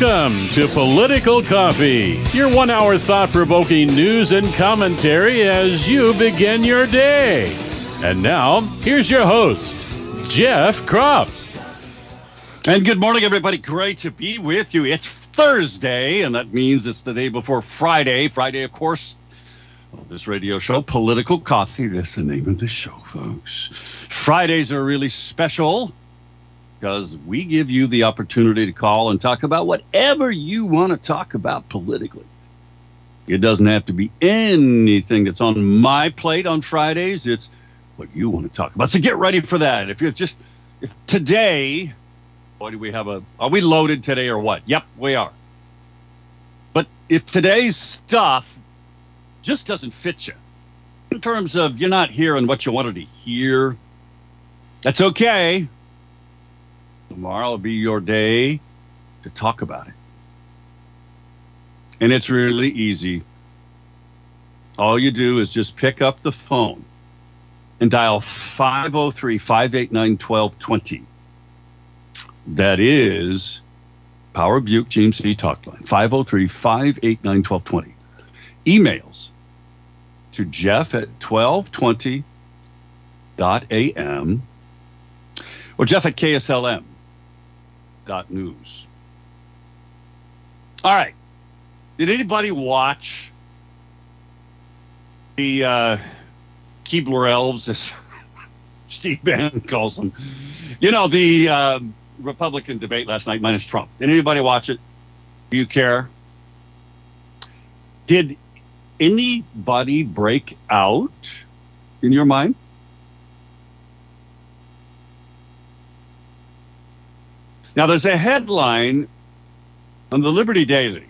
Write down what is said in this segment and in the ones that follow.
Welcome to Political Coffee, your one hour thought provoking news and commentary as you begin your day. And now, here's your host, Jeff Kropf. And good morning, everybody. Great to be with you. It's Thursday, and that means it's the day before Friday. Friday, of course, this radio show, Political Coffee. That's the name of the show, folks. Fridays are really special because we give you the opportunity to call and talk about whatever you want to talk about politically. It doesn't have to be anything that's on my plate on Fridays. It's what you want to talk about. So get ready for that. If you're just if today, what do we have a are we loaded today or what? Yep, we are. But if today's stuff just doesn't fit you in terms of you're not hearing what you wanted to hear, that's okay Tomorrow will be your day to talk about it. And it's really easy. All you do is just pick up the phone and dial 503 589 1220. That is Power Buick GMC Talk Line 503 589 1220. Emails to Jeff at 1220.am or Jeff at KSLM news. All right. Did anybody watch the uh, Keebler Elves, as Steve Bannon calls them? You know, the uh, Republican debate last night minus Trump. Did anybody watch it? Do you care? Did anybody break out in your mind? Now, there's a headline on the Liberty Daily.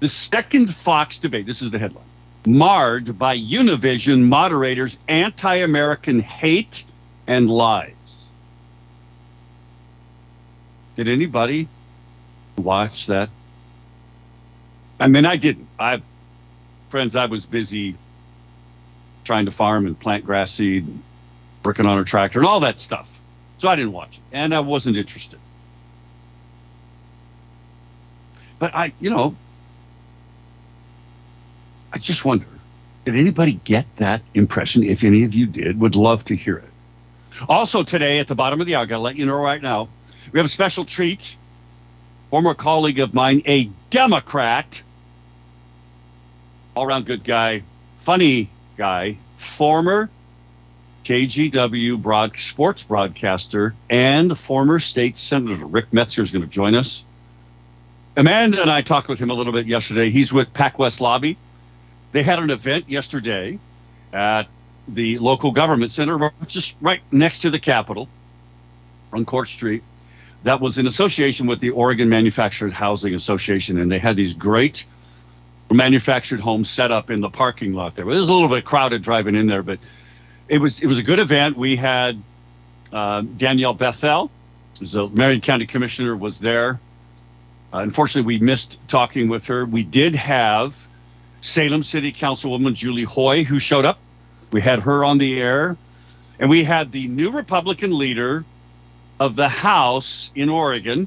The second Fox debate, this is the headline, marred by Univision moderators' anti American hate and lies. Did anybody watch that? I mean, I didn't. I, friends, I was busy trying to farm and plant grass seed, working on a tractor, and all that stuff. So I didn't watch it, and I wasn't interested. But I, you know, I just wonder did anybody get that impression? If any of you did, would love to hear it. Also, today at the bottom of the hour, I got to let you know right now, we have a special treat. Former colleague of mine, a Democrat, all around good guy, funny guy, former KGW broad, sports broadcaster and former state senator Rick Metsger is going to join us. Amanda and I talked with him a little bit yesterday. He's with PacWest Lobby. They had an event yesterday at the local government center, just right next to the Capitol on Court Street. That was in association with the Oregon Manufactured Housing Association, and they had these great manufactured homes set up in the parking lot there. It was a little bit crowded driving in there, but it was it was a good event. We had uh, Danielle Bethel, who's a Marion County Commissioner, was there. Uh, unfortunately, we missed talking with her. We did have Salem City Councilwoman Julie Hoy, who showed up. We had her on the air, and we had the new Republican leader of the House in Oregon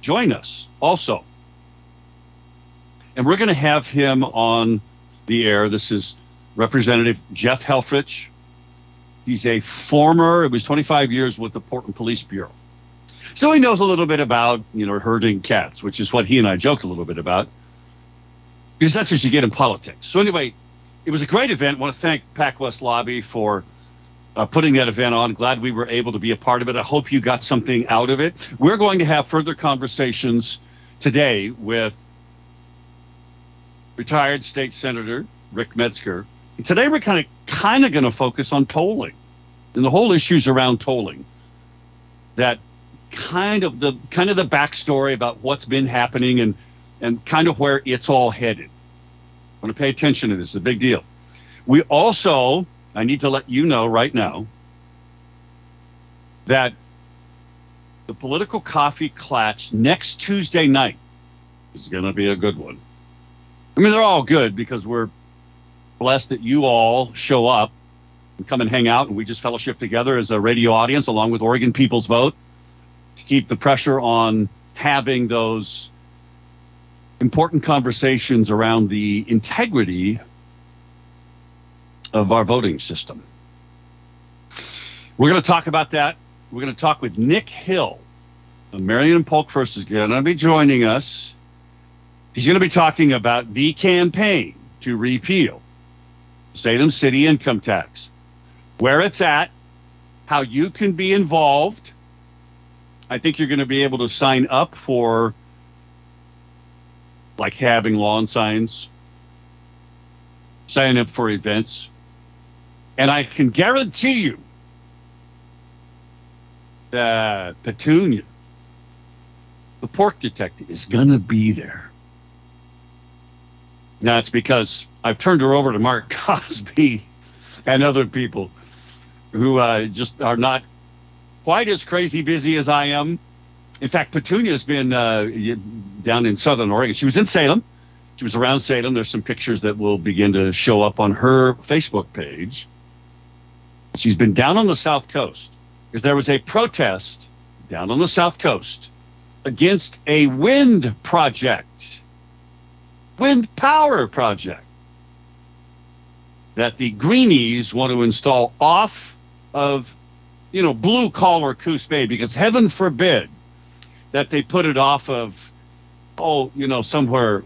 join us also. And we're going to have him on the air. This is Representative Jeff Helfrich. He's a former, it was 25 years with the Portland Police Bureau. So he knows a little bit about, you know, herding cats, which is what he and I joked a little bit about. Because that's what you get in politics. So anyway, it was a great event. I want to thank PacWest Lobby for uh, putting that event on. Glad we were able to be a part of it. I hope you got something out of it. We're going to have further conversations today with retired state senator Rick Metsger Today we're kind of kind of going to focus on tolling, and the whole issues around tolling. That kind of the kind of the backstory about what's been happening and and kind of where it's all headed. I want to pay attention to this. It's a big deal. We also, I need to let you know right now that the political coffee clutch next Tuesday night is going to be a good one. I mean, they're all good because we're blessed that you all show up and come and hang out, and we just fellowship together as a radio audience along with Oregon People's Vote to keep the pressure on having those important conversations around the integrity of our voting system. We're going to talk about that. We're going to talk with Nick Hill. Marion Polk first is going to be joining us. He's going to be talking about the campaign to repeal Salem City income tax, where it's at, how you can be involved. I think you're going to be able to sign up for like having lawn signs, sign up for events. And I can guarantee you that Petunia, the pork detective, is going to be there. Now, it's because I've turned her over to Mark Cosby and other people who uh, just are not quite as crazy busy as I am. In fact, Petunia's been uh, down in Southern Oregon. She was in Salem. She was around Salem. There's some pictures that will begin to show up on her Facebook page. She's been down on the South Coast because there was a protest down on the South Coast against a wind project, wind power project that the Greenies want to install off of, you know, blue collar Coos Bay because heaven forbid that they put it off of, oh, you know, somewhere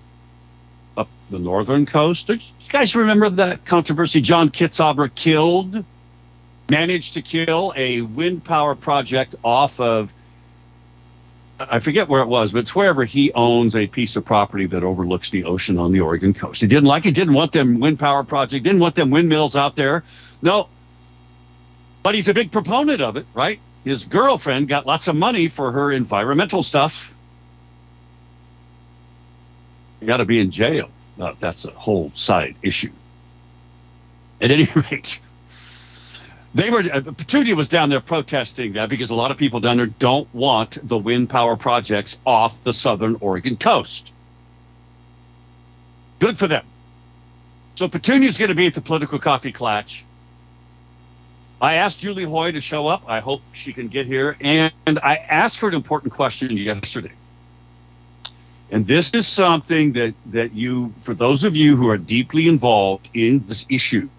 up the northern coast. You guys remember that controversy? John Kitzhaber killed, managed to kill a wind power project off of, I forget where it was, but it's wherever he owns a piece of property that overlooks the ocean on the Oregon coast. He didn't like it, didn't want them wind power project, didn't want them windmills out there. No, but he's a big proponent of it, right? His girlfriend got lots of money for her environmental stuff. You got to be in jail. That's a whole side issue. At any rate, they were uh, Petunia was down there protesting that because a lot of people down there don't want the wind power projects off the southern Oregon coast. Good for them. So Petunia's going to be at the political coffee clutch I asked Julie Hoy to show up. I hope she can get here. And I asked her an important question yesterday. And this is something that, that you, for those of you who are deeply involved in this issue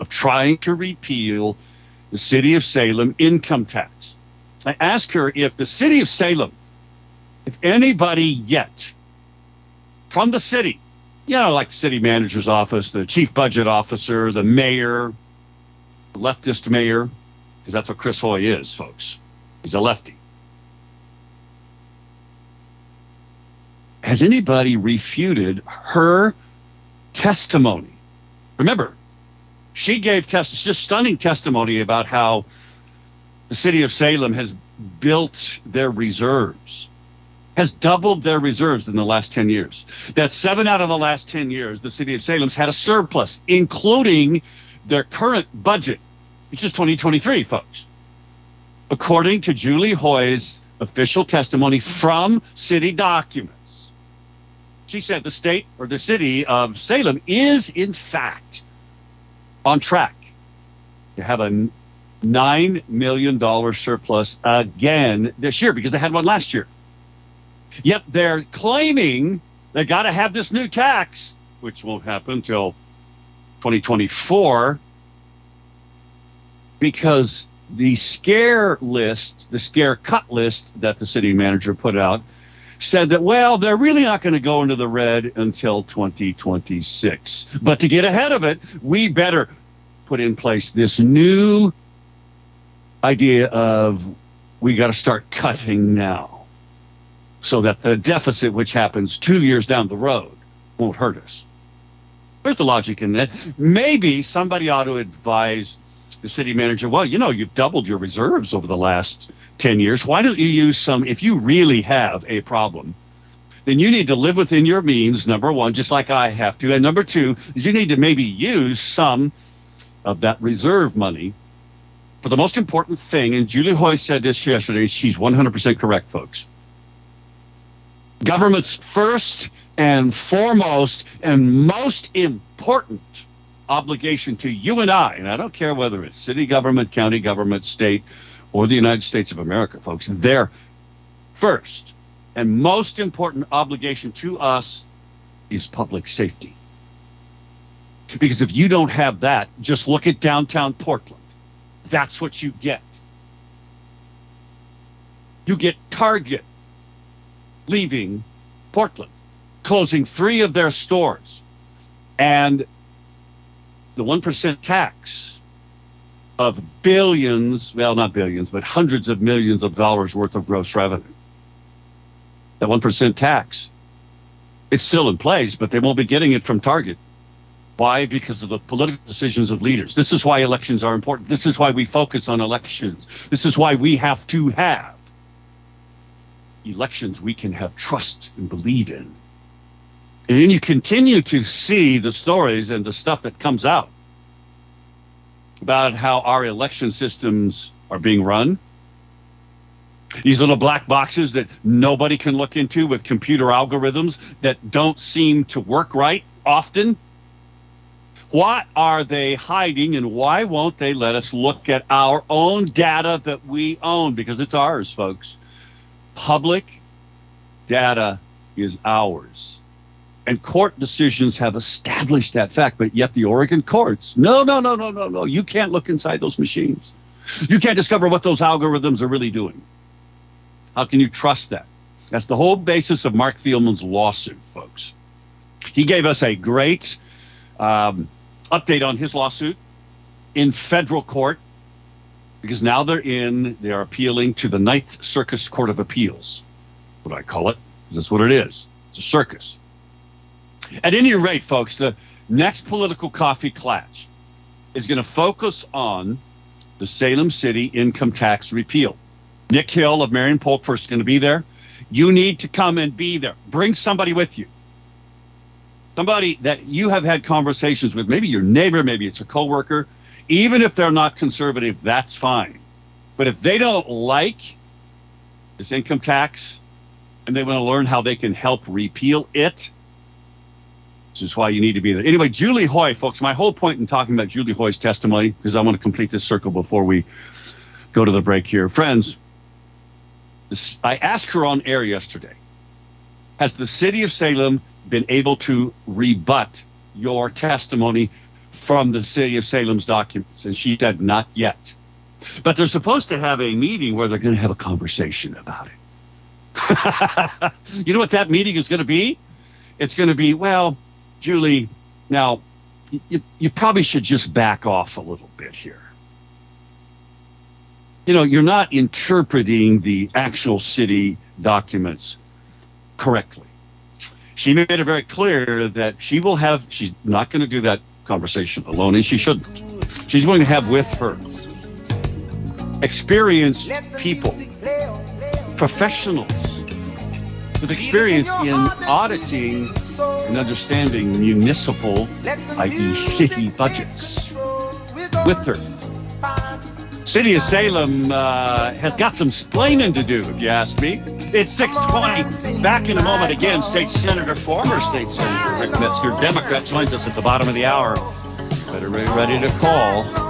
of trying to repeal the city of Salem income tax, I asked her if the city of Salem, if anybody yet from the city, you know, like the city manager's office, the chief budget officer, the mayor, leftist mayor, because that's what Chris Hoy is, folks. He's a lefty. Has anybody refuted her testimony? Remember, she gave test just stunning testimony about how the city of Salem has built their reserves, has doubled their reserves in the last 10 years. That seven out of the last 10 years, the city of Salem's had a surplus, including their current budget which is 2023, folks. According to Julie Hoy's official testimony from city documents, she said the state or the city of Salem is, in fact, on track to have a $9 million surplus again this year because they had one last year. Yet they're claiming they got to have this new tax, which won't happen until 2024 because the scare list, the scare cut list that the city manager put out, said that, well, they're really not going to go into the red until 2026. But to get ahead of it, we better put in place this new idea of we got to start cutting now so that the deficit, which happens two years down the road, won't hurt us. There's the logic in that. Maybe somebody ought to advise the city manager, well, you know, you've doubled your reserves over the last 10 years. Why don't you use some, if you really have a problem, then you need to live within your means, number one, just like I have to. And number two is you need to maybe use some of that reserve money for the most important thing. And Julie Hoy said this yesterday. She's 100% correct, folks. Government's first and foremost and most important obligation to you and I, and I don't care whether it's city government, county government, state, or the United States of America, folks. Their first and most important obligation to us is public safety. Because if you don't have that, just look at downtown Portland. That's what you get. You get Target leaving Portland, closing three of their stores, and the 1% tax of billions, well, not billions, but hundreds of millions of dollars worth of gross revenue. That 1% tax. It's still in place, but they won't be getting it from Target. Why? Because of the political decisions of leaders. This is why elections are important. This is why we focus on elections. This is why we have to have elections we can have trust and believe in. And then you continue to see the stories and the stuff that comes out about how our election systems are being run. These little black boxes that nobody can look into with computer algorithms that don't seem to work right often. What are they hiding and why won't they let us look at our own data that we own? Because it's ours, folks. Public data is ours. And court decisions have established that fact, but yet the Oregon courts, no, no, no, no, no, no. You can't look inside those machines. You can't discover what those algorithms are really doing. How can you trust that? That's the whole basis of Marc Thielman's lawsuit, folks. He gave us a great um, update on his lawsuit in federal court because now they're in, they are appealing to the Ninth Circuit Court of Appeals, what I call it. That's what it is. It's a circus. At any rate, folks, the next political coffee clash is going to focus on the Salem City income tax repeal. Nick Hill of Marion Polk First is going to be there. You need to come and be there. Bring somebody with you. Somebody that you have had conversations with, maybe your neighbor, maybe it's a coworker. Even if they're not conservative, that's fine. But if they don't like this income tax and they want to learn how they can help repeal it, this is why you need to be there. Anyway, Julie Hoy, folks, my whole point in talking about Julie Hoy's testimony, because I want to complete this circle before we go to the break here. Friends, I asked her on air yesterday Has the city of Salem been able to rebut your testimony from the city of Salem's documents? And she said, Not yet. But they're supposed to have a meeting where they're going to have a conversation about it. you know what that meeting is going to be? It's going to be, well, Julie, now you, you probably should just back off a little bit here. You know, you're not interpreting the actual city documents correctly. She made it very clear that she will have, she's not going to do that conversation alone, and she shouldn't. She's going to have with her experienced people, professionals with experience in auditing and understanding municipal, i.e., city budgets, with her. City of Salem uh, has got some splaining to do, if you ask me. It's 620. Back in a moment again, State Senator, former State Senator Rick Metsger, Democrat, joins us at the bottom of the hour. Better be ready to call.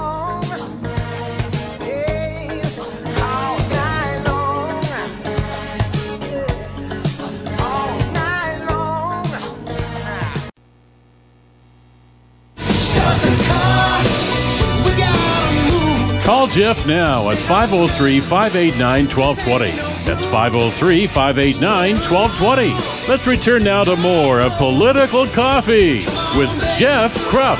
Jeff now at 503 589 1220. That's 503 589 1220. Let's return now to more of Political Coffee with Jeff Kropf.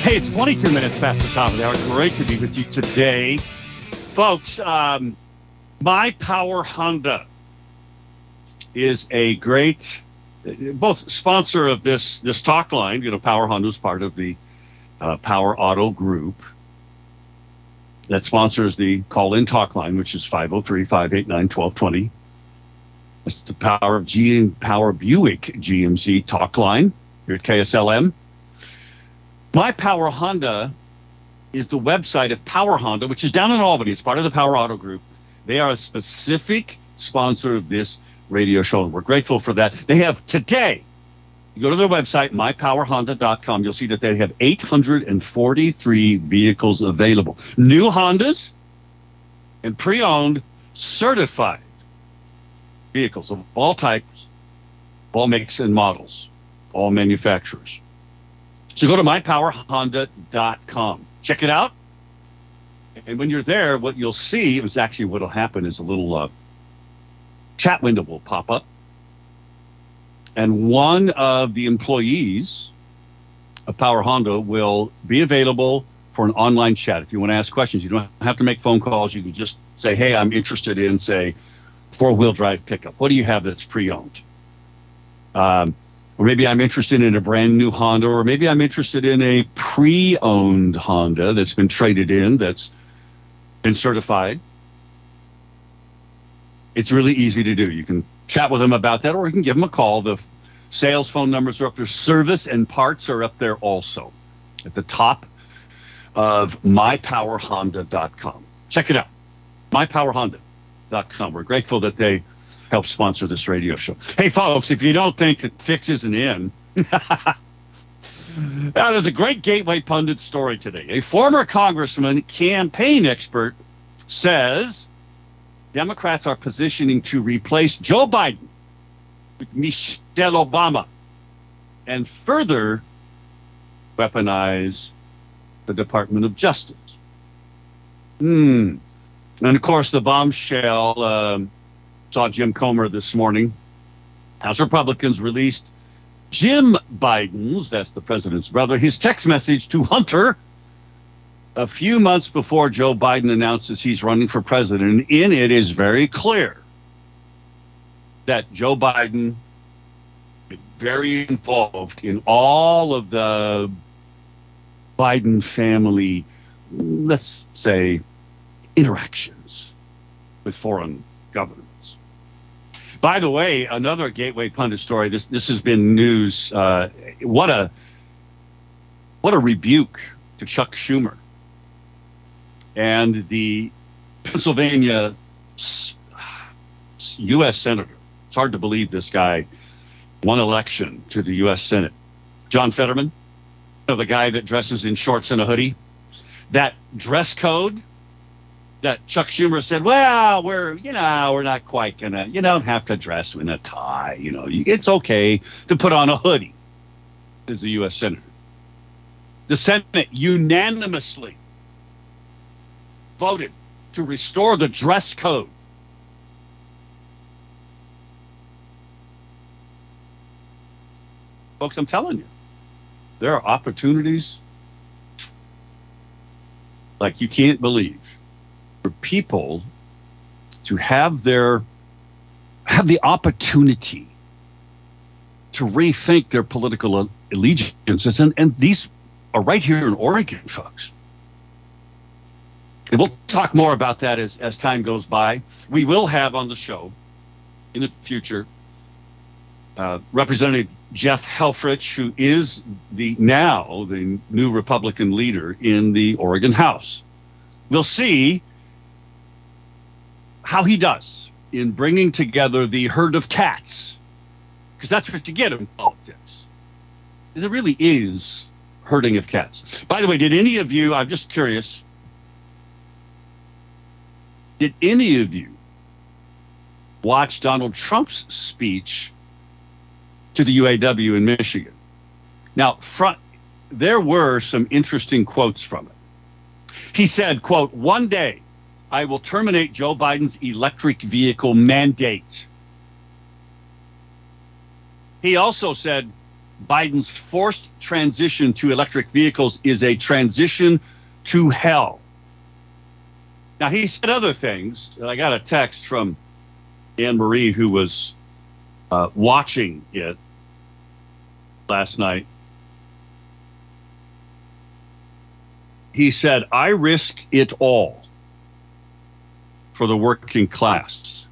Hey, it's 22 minutes past the top of the hour. Great to be with you today. Folks, um, My Power Honda is a great, both sponsor of this this talk line. You know, Power Honda is part of the uh, Power Auto Group that sponsors the call in talk line, which is 503 589 1220. It's the Power of G Power Buick GMC talk line here at KSLM. My Power Honda is the website of Power Honda, which is down in Albany. It's part of the Power Auto Group. They are a specific sponsor of this radio show, and we're grateful for that. They have today You go to their website, mypowerhonda.com. You'll see that they have 843 vehicles available. New Hondas and pre owned certified vehicles of all types, all makes and models, all manufacturers. So go to mypowerhonda.com. Check it out. And when you're there, what you'll see is actually what will happen is a little uh, chat window will pop up. And one of the employees of Power Honda will be available for an online chat. If you want to ask questions, you don't have to make phone calls. You can just say, hey, I'm interested in, say, four wheel drive pickup. What do you have that's pre owned? Um, or maybe I'm interested in a brand new Honda, or maybe I'm interested in a pre owned Honda that's been traded in, that's been certified. It's really easy to do. You can chat with them about that, or you can give them a call. The sales phone numbers are up there. Service and parts are up there also at the top of mypowerhonda.com. Check it out. mypowerhonda.com. We're grateful that they help sponsor this radio show. Hey, folks, if you don't think that Fix isn't in, Now, there's a great Gateway Pundit story today. A former congressman, campaign expert, says Democrats are positioning to replace Joe Biden with Michelle Obama and further weaponize the Department of Justice. Hmm. And of course, the bombshell um, saw Jim Comer this morning. House Republicans released Jim Biden's, that's the president's brother, his text message to Hunter a few months before Joe Biden announces he's running for president. And In it is very clear that Joe Biden very involved in all of the Biden family, let's say, interactions with foreign governments. By the way, another Gateway Pundit story. This this has been news. Uh, what a what a rebuke to Chuck Schumer and the Pennsylvania U.S. senator. It's hard to believe this guy won election to the U.S. Senate. John Fetterman, you know, the guy that dresses in shorts and a hoodie. That dress code that Chuck Schumer said, well, we're, you know, we're not quite going to, you don't have to dress in a tie. You know, it's okay to put on a hoodie as a U.S. Senator. The Senate unanimously voted to restore the dress code. Folks, I'm telling you, there are opportunities like you can't believe for people to have their have the opportunity to rethink their political allegiances and, and these are right here in Oregon, folks. And we'll talk more about that as, as time goes by. We will have on the show in the future uh, Representative Jeff Helfrich, who is the now the new Republican leader in the Oregon House. We'll see how he does in bringing together the herd of cats, because that's what you get in politics. It really is herding of cats. By the way, did any of you? I'm just curious. Did any of you watch Donald Trump's speech to the UAW in Michigan? Now, front, there were some interesting quotes from it. He said, quote, one day I will terminate Joe Biden's electric vehicle mandate. He also said Biden's forced transition to electric vehicles is a transition to hell. Now, he said other things. I got a text from Anne Marie, who was uh, watching it last night. He said, I risk it all for the working class.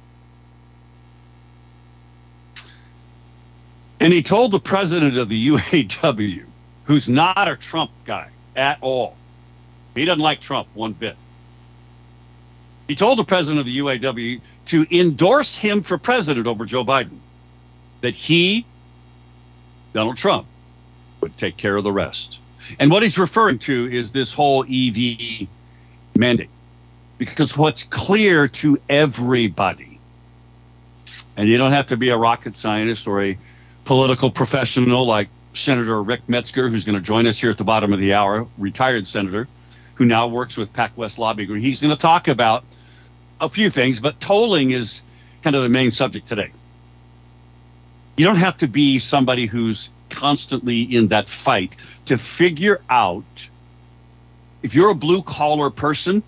And he told the president of the UAW, who's not a Trump guy at all, he doesn't like Trump one bit. He told the president of the UAW to endorse him for president over Joe Biden, that he, Donald Trump would take care of the rest. And what he's referring to is this whole EV mandate. Because what's clear to everybody, and you don't have to be a rocket scientist or a political professional like Senator Rick Metsger, who's going to join us here at the bottom of the hour, retired senator, who now works with PacWest Lobby Group. He's going to talk about a few things, but tolling is kind of the main subject today. You don't have to be somebody who's constantly in that fight to figure out if you're a blue collar person,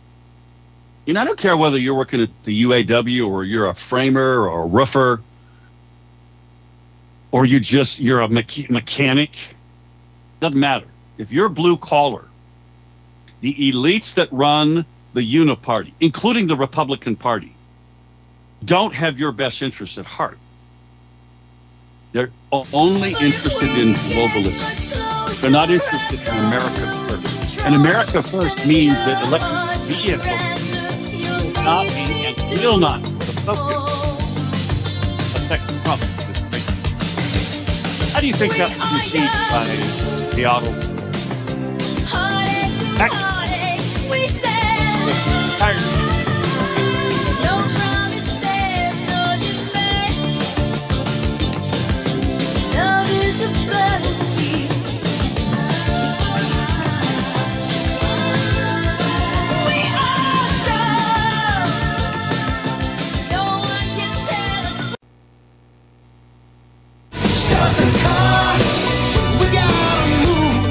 and I don't care whether you're working at the UAW or you're a framer or a roofer or you just you're a mecha- mechanic doesn't matter if you're blue collar the elites that run the uniparty including the republican party don't have your best interests at heart. They're only interested in globalism. They're not interested in america first. And america first means that electric vehicles will not be and will not be the focus of tech problem how do you think that was received by the auto?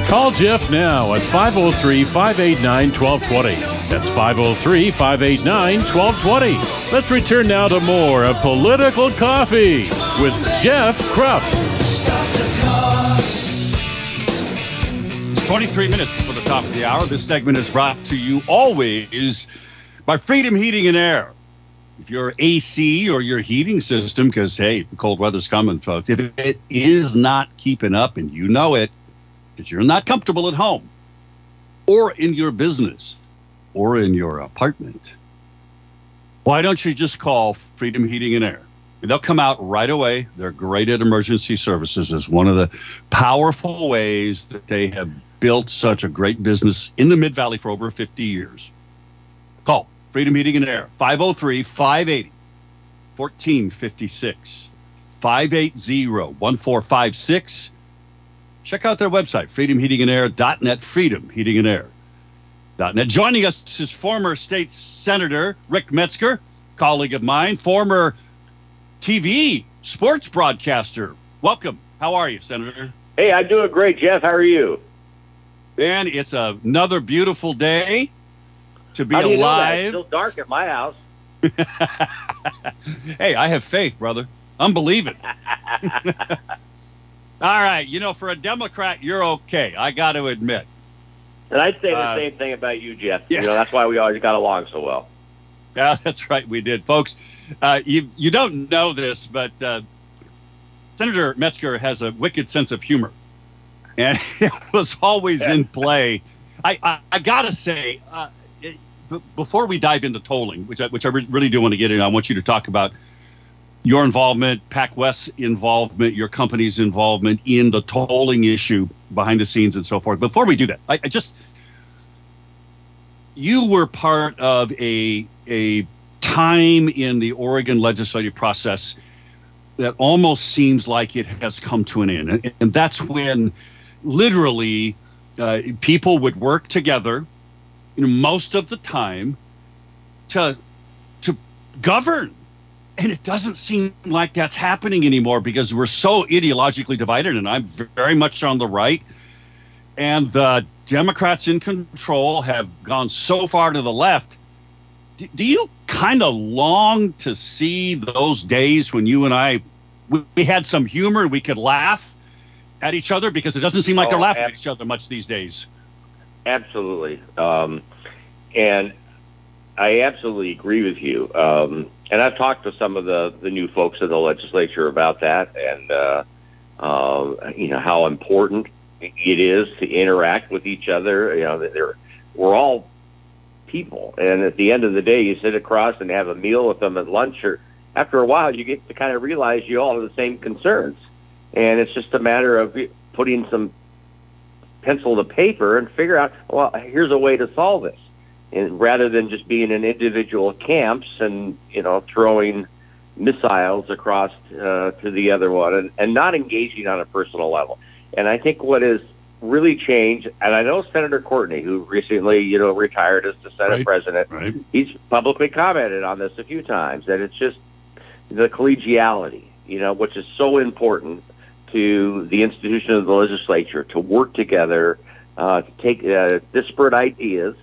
Call Jeff now at 503 589 1220. That's 503 589 1220. Let's return now to more of Political Coffee with Jeff Kropf. 23 minutes before the top of the hour. This segment is brought to you always by Freedom Heating and Air. If your AC or your heating system, because hey, the cold weather's coming, folks, if it is not keeping up and you know it, because you're not comfortable at home or in your business or in your apartment, why don't you just call Freedom Heating and Air? And they'll come out right away. They're great at emergency services as one of the powerful ways that they have built such a great business in the Mid Valley for over 50 years. Call Freedom Heating and Air 503 580 1456 580 1456 check out their website, freedomheatingandair.net, freedomheatingandair.net. Joining us is former state senator Rick Metsger, colleague of mine, former TV sports broadcaster. Welcome. How are you, Senator? Hey, I'm doing great, Jeff. How are you? Man, it's another beautiful day to be How do you alive. It's still dark at my house. hey, I have faith, brother. I'm believing. All right, you know, for a Democrat, you're okay. I got to admit. And I'd say the Uh, same thing about you, Jeff. yeah. You know, that's why we always got along so well. Yeah, that's right. We did, folks. Uh, you you don't know this, but uh, Senator Metsger has a wicked sense of humor, and it was always in play. I I, I gotta say, uh, it, b- before we dive into tolling, which I, which I re- really do want to get in, I want you to talk about your involvement, PacWest's involvement, your company's involvement in the tolling issue behind the scenes and so forth. Before we do that, I, I just you were part of a a time in the Oregon legislative process that almost seems like it has come to an end, and, that's when literally uh, people would work together, you know, most of the time to to govern. And it doesn't seem like that's happening anymore because we're so ideologically divided, and I'm very much on the right. And the Democrats in control have gone so far to the left. Do, do you kind of long to see those days when you and I we, we had some humor, we could laugh at each other because it doesn't seem like they're Oh, laughing ab- at each other much these days. Absolutely. Um, and I absolutely agree with you. Um, and I've talked to some of the, the new folks in the legislature about that and, uh, uh, you know, how important it is to interact with each other. You know, they're, we're all people. And at the end of the day, you sit across and have a meal with them at lunch or after a while, you get to kind of realize you all have the same concerns. and it's just a matter of putting some pencil to paper and figure out, well, here's a way to solve this, and rather than just being in individual camps and you know throwing missiles across uh, to the other one and, and not engaging on a personal level. And I think what has really changed, and I know Senator Courtney, who recently, you know, retired as the Senate Right. president, Right. he's publicly commented on this a few times that it's just the collegiality, you know, which is so important to the institution of the legislature to work together, uh, to take uh, disparate ideas,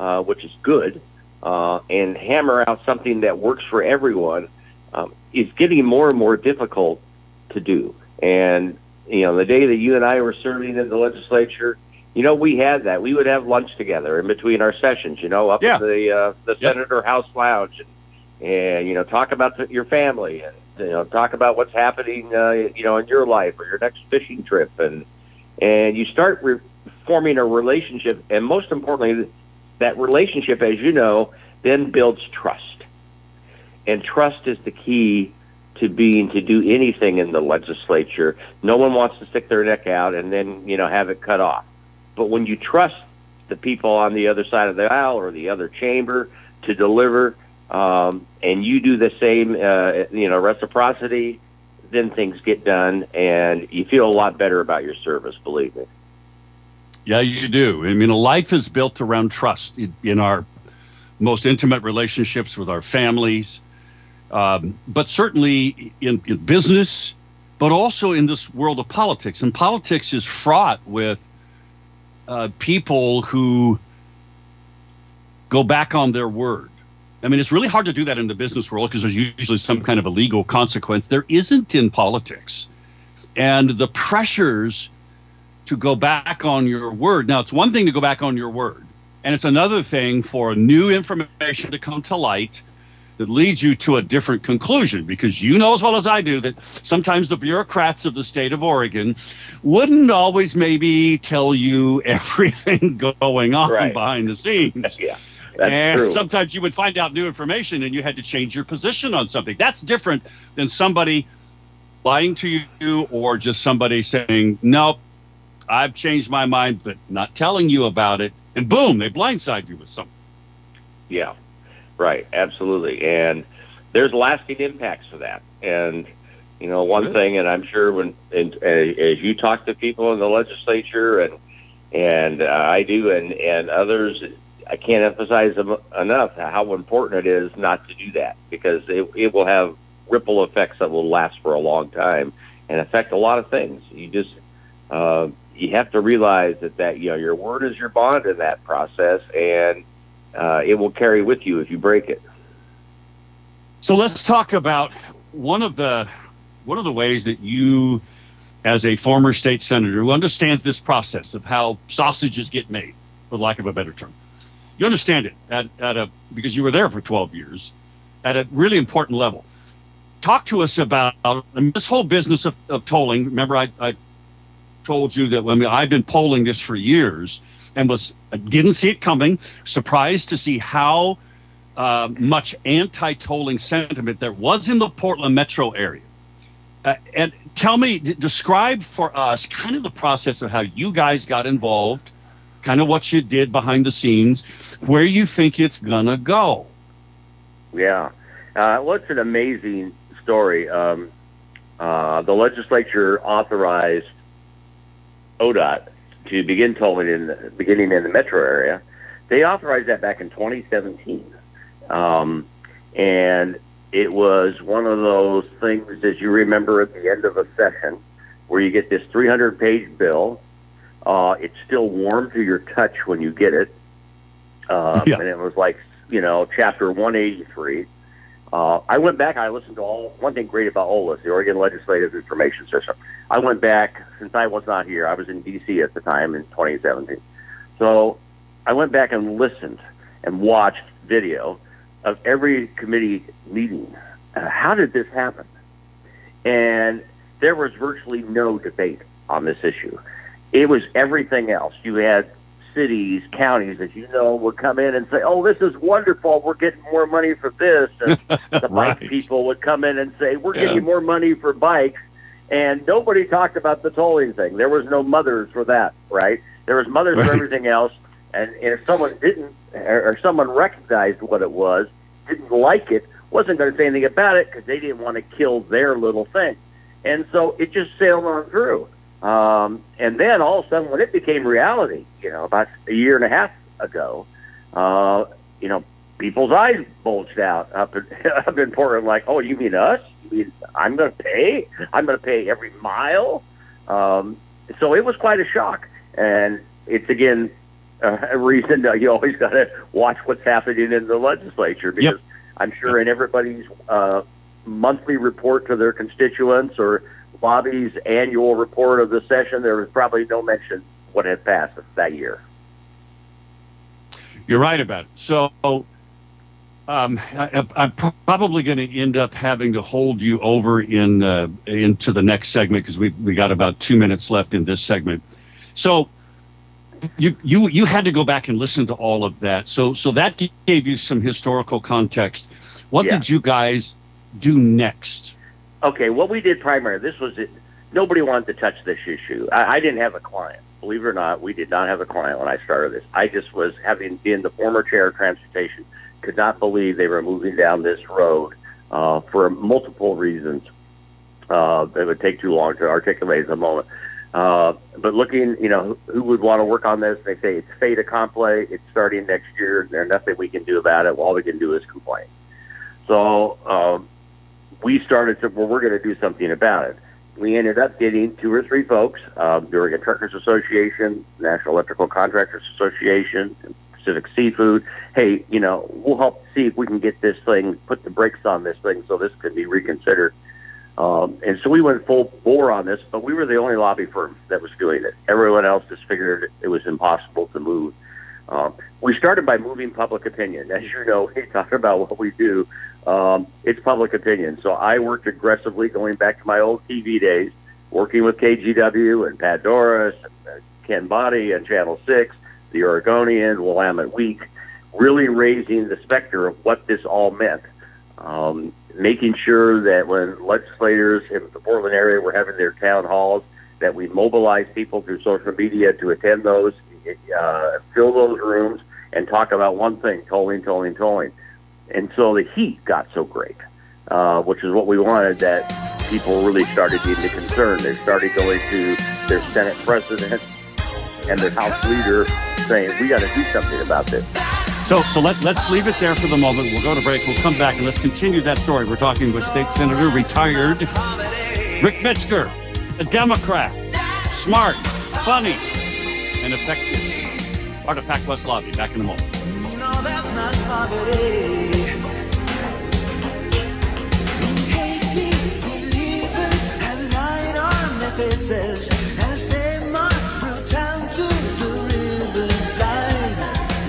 uh, which is good, uh, and hammer out something that works for everyone um, is getting more and more difficult to do. And you know, the day that you and I were serving in the legislature, you know, we had that. We would have lunch together in between our sessions. You know, up Yeah. at the uh, the Yep. Senator House Lounge, and, and you know, talk about your family, and you know, talk about what's happening, uh, you know, in your life or your next fishing trip, and and you start re- forming a relationship, and most importantly, that relationship, as you know, then builds trust and trust is the key to being to do anything in the legislature. No one wants to stick their neck out and then you know have it cut off. But when you trust the people on the other side of the aisle or the other chamber to deliver, um, and you do the same, uh, you know, reciprocity, then things get done, and you feel a lot better about your service. Believe me. Yeah, you do. I mean, a life is built around trust in, in our most intimate relationships with our families, um, but certainly in, in business, but also in this world of politics. And politics is fraught with uh, people who go back on their word. I mean, it's really hard to do that in the business world because there's usually some kind of a legal consequence. There isn't in politics. And the pressures to go back on your word. Now, it's one thing to go back on your word, and it's another thing for new information to come to light that leads you to a different conclusion because you know as well as I do that sometimes the bureaucrats of the state of Oregon wouldn't always maybe tell you everything going on Right. behind the scenes. Yeah, that's and true. sometimes you would find out new information and you had to change your position on something. That's different than somebody lying to you or just somebody saying, Nope, I've changed my mind, but not telling you about it. And boom, they blindside you with something. Yeah, right. Absolutely. And there's lasting impacts for that. And, you know, one Really? thing, and I'm sure when, and, uh, as you talk to people in the legislature and, and uh, I do, and, and others, I can't emphasize em- enough how important it is not to do that because it, it will have ripple effects that will last for a long time and affect a lot of things. You just, uh, you have to realize that, that, you know, your word is your bond in that process and, uh, it will carry with you if you break it. So let's talk about one of the one of the ways that you, as a former state senator who understands this process of how sausages get made, for lack of a better term, you understand it at, at a because you were there for 12 years, at a really important level. Talk to us about mean, this whole business of, of tolling. Remember, I, I told you that I mean, I've been polling this for years and was didn't see it coming. Surprised to see how uh, much anti-tolling sentiment there was in the Portland metro area. Uh, and tell me, d- describe for us kind of the process of how you guys got involved, kind of what you did behind the scenes, where you think it's gonna go. Yeah. Uh, well, it's an amazing story. Um, uh, the legislature authorized ODOT to begin tolling in the, beginning in the metro area. They authorized that back in 2017. Um, and it was one of those things, as you remember, at the end of a session where you get this 300 page bill. Uh, it's still warm to your touch when you get it. Um, Yeah. And it was like, you know, chapter 183. Uh, I went back. I listened to all. One thing great about OLIS, the Oregon Legislative Information System. I went back since I was not here. I was in D.C. at the time in 2017. So I went back and listened and watched video of every committee meeting. Uh, how did this happen? And there was virtually no debate on this issue. It was everything else. You had cities, counties, as you know, would come in and say, "Oh, this is wonderful. We're getting more money for this." And the bike Right. people would come in and say, "We're Yeah. getting more money for bikes." And nobody talked about the tolling thing. There was no mothers for that, right? There was mothers right. for everything else. And, and if someone didn't, or, or someone recognized what it was, didn't like it, wasn't going to say anything about it because they didn't want to kill their little thing. And so it just sailed on through. Um, and then all of a sudden, when it became reality, you know, about a year and a half ago, uh, you know, people's eyes bulged out up in, up in Portland, like, oh, you mean us? You mean I'm going to pay? I'm going to pay every mile? Um, so it was quite a shock. And it's again uh, a reason that you always got to watch what's happening in the legislature because yep. I'm sure in everybody's uh, monthly report to their constituents or Bobby's annual report of the session, there was probably no mention what had passed that year. You're right about it. So um, I, am probably going to end up having to hold you over in uh, into the next segment because we we got about two minutes left in this segment. So you you you had to go back and listen to all of that. So so that gave you some historical context. What yeah. did you guys do next? Okay, what we did primarily, this was it. Nobody wanted to touch this issue. I, I didn't have a client. Believe it or not, we did not have a client when I started this. I just was having been the former chair of transportation, could not believe they were moving down this road uh, for multiple reasons. Uh, it would take too long to articulate at the moment. Uh, but looking, you know, who, who would want to work on this? They say it's fait accompli. It's starting next year. There's nothing we can do about it. All we can do is complain. So um, we started to, well, we're going to do something about it. We ended up getting two or three folks, um, the Oregon Truckers Association, National Electrical Contractors Association, Pacific Seafood. Hey, you know, we'll help see if we can get this thing, put the brakes on this thing so this can be reconsidered. Um, and so we went full bore on this, but we were the only lobby firm that was doing it. Everyone else just figured it was impossible to move. Um, we started by moving public opinion. As you know, we talk about what we do. Um, it's public opinion. So I worked aggressively going back to my old TV days, working with KGW and Pat Dooris, and uh, Ken Boddie and Channel 6, the Oregonian, Willamette Week, really raising the specter of what this all meant. Um, making sure that when legislators in the Portland area were having their town halls, that we mobilize people through social media to attend those, uh, fill those rooms, and talk about one thing: tolling, tolling, tolling. And so the heat got so great, uh, which is what we wanted. That people really started getting concerned. They started going to their Senate president and their House leader saying, "We got to do something about this." So, so let, let's leave it there for the moment. We'll go to break. We'll come back and let's continue that story. We're talking with State Senator retired Rick Metsger, a Democrat, smart, funny, and effective. Part of PacWest Lobby. Back in a moment. No, faces as they march through town to the riverside.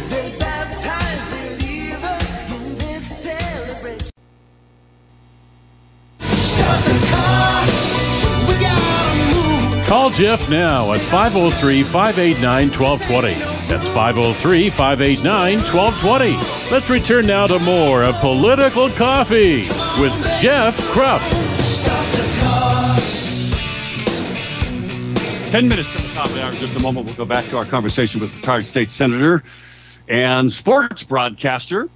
They baptize believers in this celebration. Start the car. We gotta move. Call Jeff now at 503 589 1220. That's 503 589 1220. Let's return now to more of Political Coffee with Jeff Kropf. 10 minutes the top hour. Just a moment, we'll go back to our conversation with retired state senator and sports broadcaster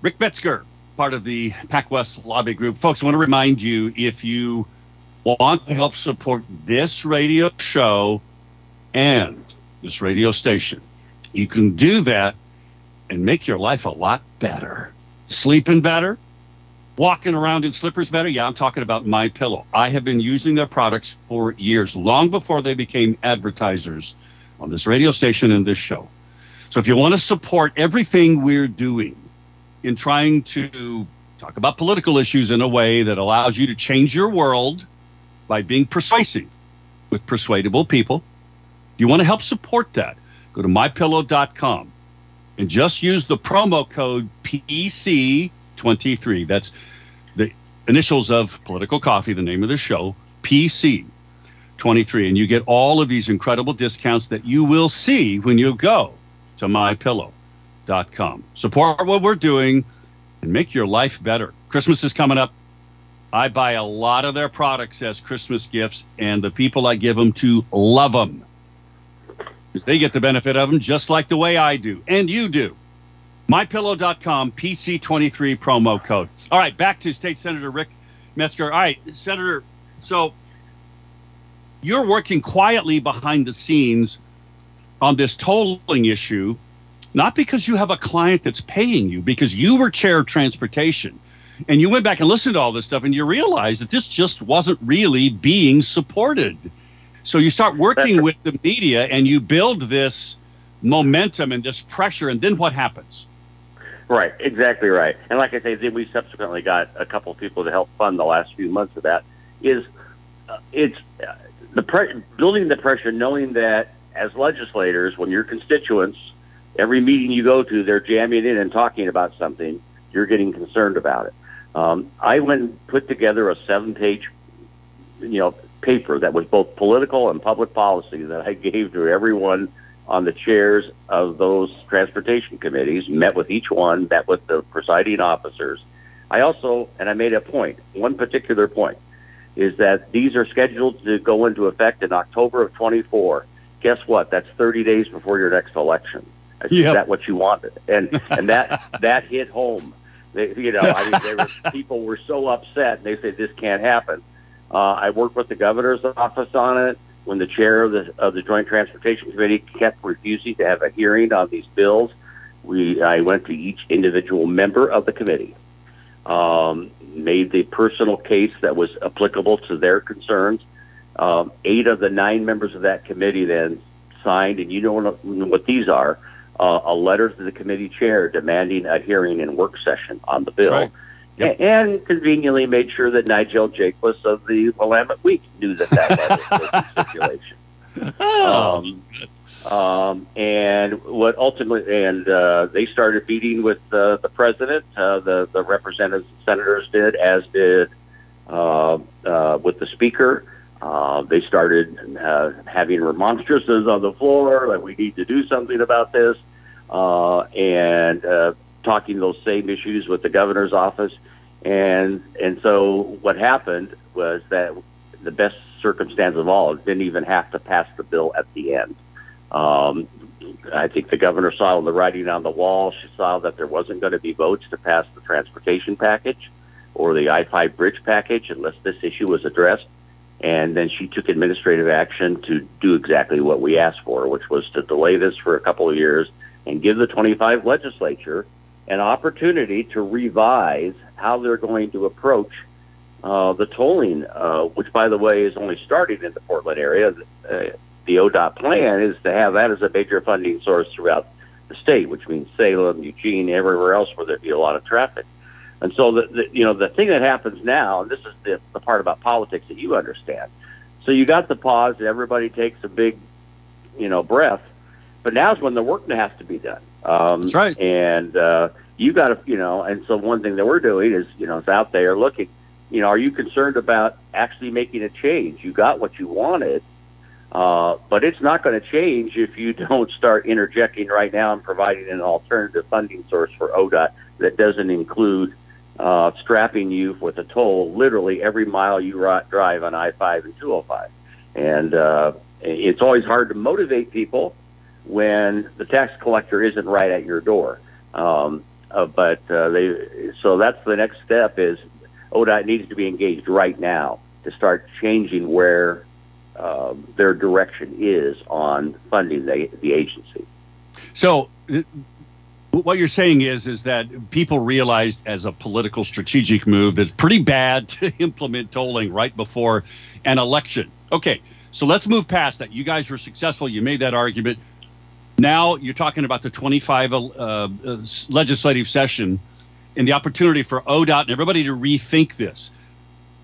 Rick Metsger, part of the PacWest lobby group. Folks, I want to remind you if you want to help support this radio show and this radio station. You can do that and make your life a lot better. Sleeping better, walking around in slippers better. Yeah, I'm talking about my pillow. I have been using their products for years, long before they became advertisers on this radio station and this show. So if you want to support everything we're doing in trying to talk about political issues in a way that allows you to change your world by being persuasive with persuadable people, you want to help support that, go to mypillow.com and just use the promo code PC23. That's the initials of Political Coffee, the name of the show, PC23. And you get all of these incredible discounts that you will see when you go to mypillow.com. Support what we're doing and make your life better. Christmas is coming up. I buy a lot of their products as Christmas gifts, and the people I give them to love them because they get the benefit of them just like the way I do, and you do. MyPillow.com, PC23 promo code. All right, back to State Senator Rick Metsger. All right, Senator, so you're working quietly behind the scenes on this tolling issue, not because you have a client that's paying you, because you were chair of transportation and you went back and listened to all this stuff and you realized that this just wasn't really being supported. So you start working with the media and you build this momentum and this pressure, and then what happens? Right, exactly right. And like I say, then we subsequently got a couple of people to help fund the last few months of that. Is uh, it's uh, the pre- building the pressure, knowing that as legislators, when your constituents, every meeting you go to, they're jamming in and talking about something, you're getting concerned about it. Um, I went and put together a seven-page, you know, paper that was both political and public policy that I gave to everyone on the chairs of those transportation committees, met with each one, met with the presiding officers. I also, and I made a point, one particular point, is that these are scheduled to go into effect in October of 24. Guess what? That's 30 days before your next election. Is yep. that what you wanted? And and that that hit home. They, you know, I mean, they were, people were so upset, and they said this can't happen. Uh, I worked with the governor's office on it when the chair of the of the Joint Transportation Committee kept refusing to have a hearing on these bills, we I went to each individual member of the committee, um, made the personal case that was applicable to their concerns. Um, eight of the nine members of that committee then signed, and you know what these are, uh, a letter to the committee chair demanding a hearing and work session on the bill. Right. Yep. And conveniently made sure that Nigel Jaquiss of the Willamette Week knew that that was the stipulation. Um, um, and what ultimately, and uh, they started meeting with uh, the president. Uh, the the representatives and senators did, as did uh, uh, with the speaker. Uh, they started having remonstrances on the floor that we need to do something about this, and talking those same issues with the governor's office. And and so what happened was that the best circumstance of all didn't even have to pass the bill at the end. Um, I think the governor saw the writing on the wall. She saw that there wasn't going to be votes to pass the transportation package or the I-5 bridge package unless this issue was addressed. And then she took administrative action to do exactly what we asked for, which was to delay this for a couple of years and give the 25 legislature an opportunity to revise how they're going to approach uh, the tolling, uh, which, by the way, is only starting in the Portland area. Uh, the ODOT plan is to have that as a major funding source throughout the state, which means Salem, Eugene, everywhere else where there'd be a lot of traffic. And so, the, the you know, the thing that happens now, and this is the, the part about politics that you understand. So you got the pause, everybody takes a big, you know, breath, but now's when the work has to be done. Um, That's right. And uh, you got to, you know, and so one thing that we're doing is, you know, it's out there looking. You know, are you concerned about actually making a change? You got what you wanted, uh, but it's not going to change if you don't start interjecting right now and providing an alternative funding source for ODOT that doesn't include uh, strapping you with a toll literally every mile you drive on I-5 and 205. And uh, it's always hard to motivate people when the tax collector isn't right at your door. Um, uh, but uh, they so that's the next step is ODOT needs to be engaged right now to start changing where uh, their direction is on funding the, the agency. So what you're saying is is that people realized as a political strategic move that it's pretty bad to implement tolling right before an election. Okay, so let's move past that. You guys were successful. You made that argument. Now you're talking about the 25 uh, uh, legislative session and the opportunity for ODOT and everybody to rethink this.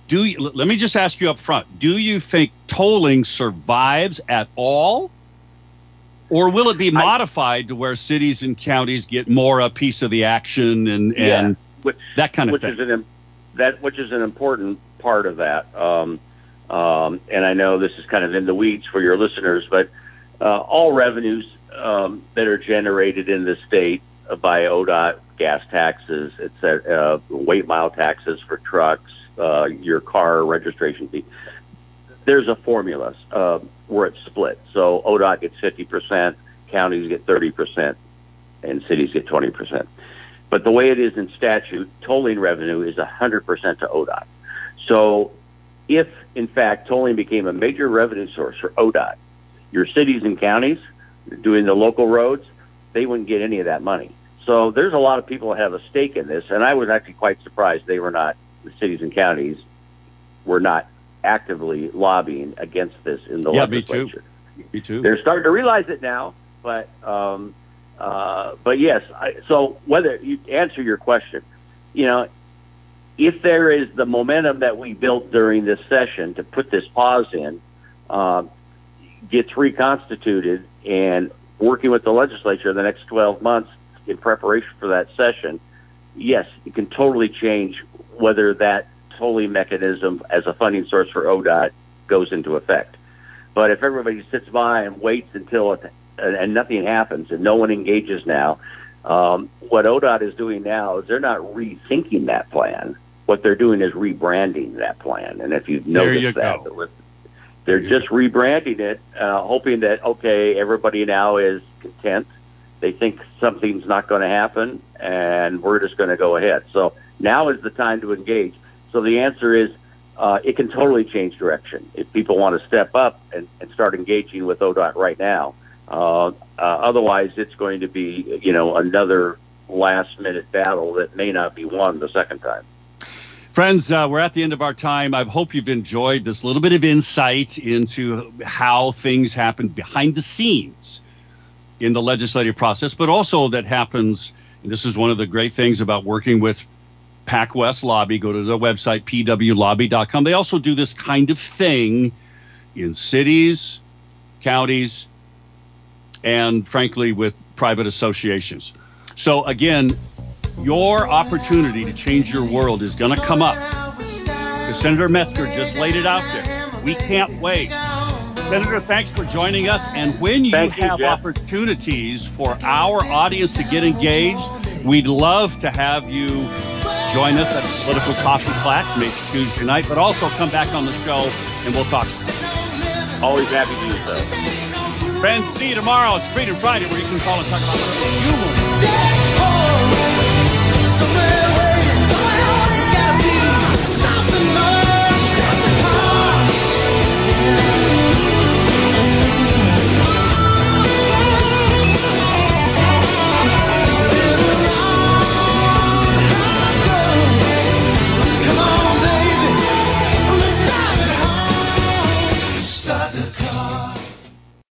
Do you, let me just ask you up front: Do you think tolling survives at all, or will it be modified I, to where cities and counties get more a piece of the action and and yeah, which, that kind of which thing? Is an, that which is an important part of that. Um, um, and I know this is kind of in the weeds for your listeners, but uh, all revenues um, that are generated in the state by ODOT, gas taxes, it's uh, weight mile taxes for trucks, uh, your car registration fee. There's a formula uh, where it's split. So ODOT gets 50%, counties get 30%, and cities get 20%. But the way it is in statute, tolling revenue is 100% to ODOT. So if, in fact, tolling became a major revenue source for ODOT, your cities and counties doing the local roads, they wouldn't get any of that money. So there's a lot of people that have a stake in this, and I was actually quite surprised they were not, the cities and counties were not actively lobbying against this in the Yeah, legislature. me too. Me too. They're starting to realize it now, but um, uh, but yes. I, so whether you answer your question, you know, if there is the momentum that we built during this session to put this pause in, uh, gets reconstituted, and working with the legislature the next 12 months in preparation for that session, yes, it can totally change whether that tolling mechanism as a funding source for ODOT goes into effect. But if everybody sits by and waits until it, and, nothing happens and no one engages now, um, what ODOT is doing now is they're not rethinking that plan. What they're doing is rebranding that plan. And if you've noticed you that, go. They're just rebranding it, uh, hoping that okay, everybody now is content. They think something's not going to happen, and we're just going to go ahead. So now is the time to engage. So the answer is, uh, it can totally change direction if people want to step up and, and start engaging with ODOT right now. Uh, uh, otherwise, it's going to be you know another last minute battle that may not be won the second time. Friends, uh, we're at the end of our time. I hope you've enjoyed this little bit of insight into how things happen behind the scenes in the legislative process, but also that happens. And this is one of the great things about working with Pac West Lobby. Go to their website, pwlobby.com. They also do this kind of thing in cities, counties, and frankly, with private associations. So, again, your opportunity to change your world is going to come up. Because Senator Metsger just laid it out there. We can't wait. Senator, thanks for joining us. And when you Thank have opportunities for our audience to get engaged, we'd love to have you join us at the Political Coffee Class, maybe Tuesday night, but also come back on the show and we'll talk. Always happy to do so. Friends, see you tomorrow. It's Freedom Friday where you can call and talk about you want. Somewhere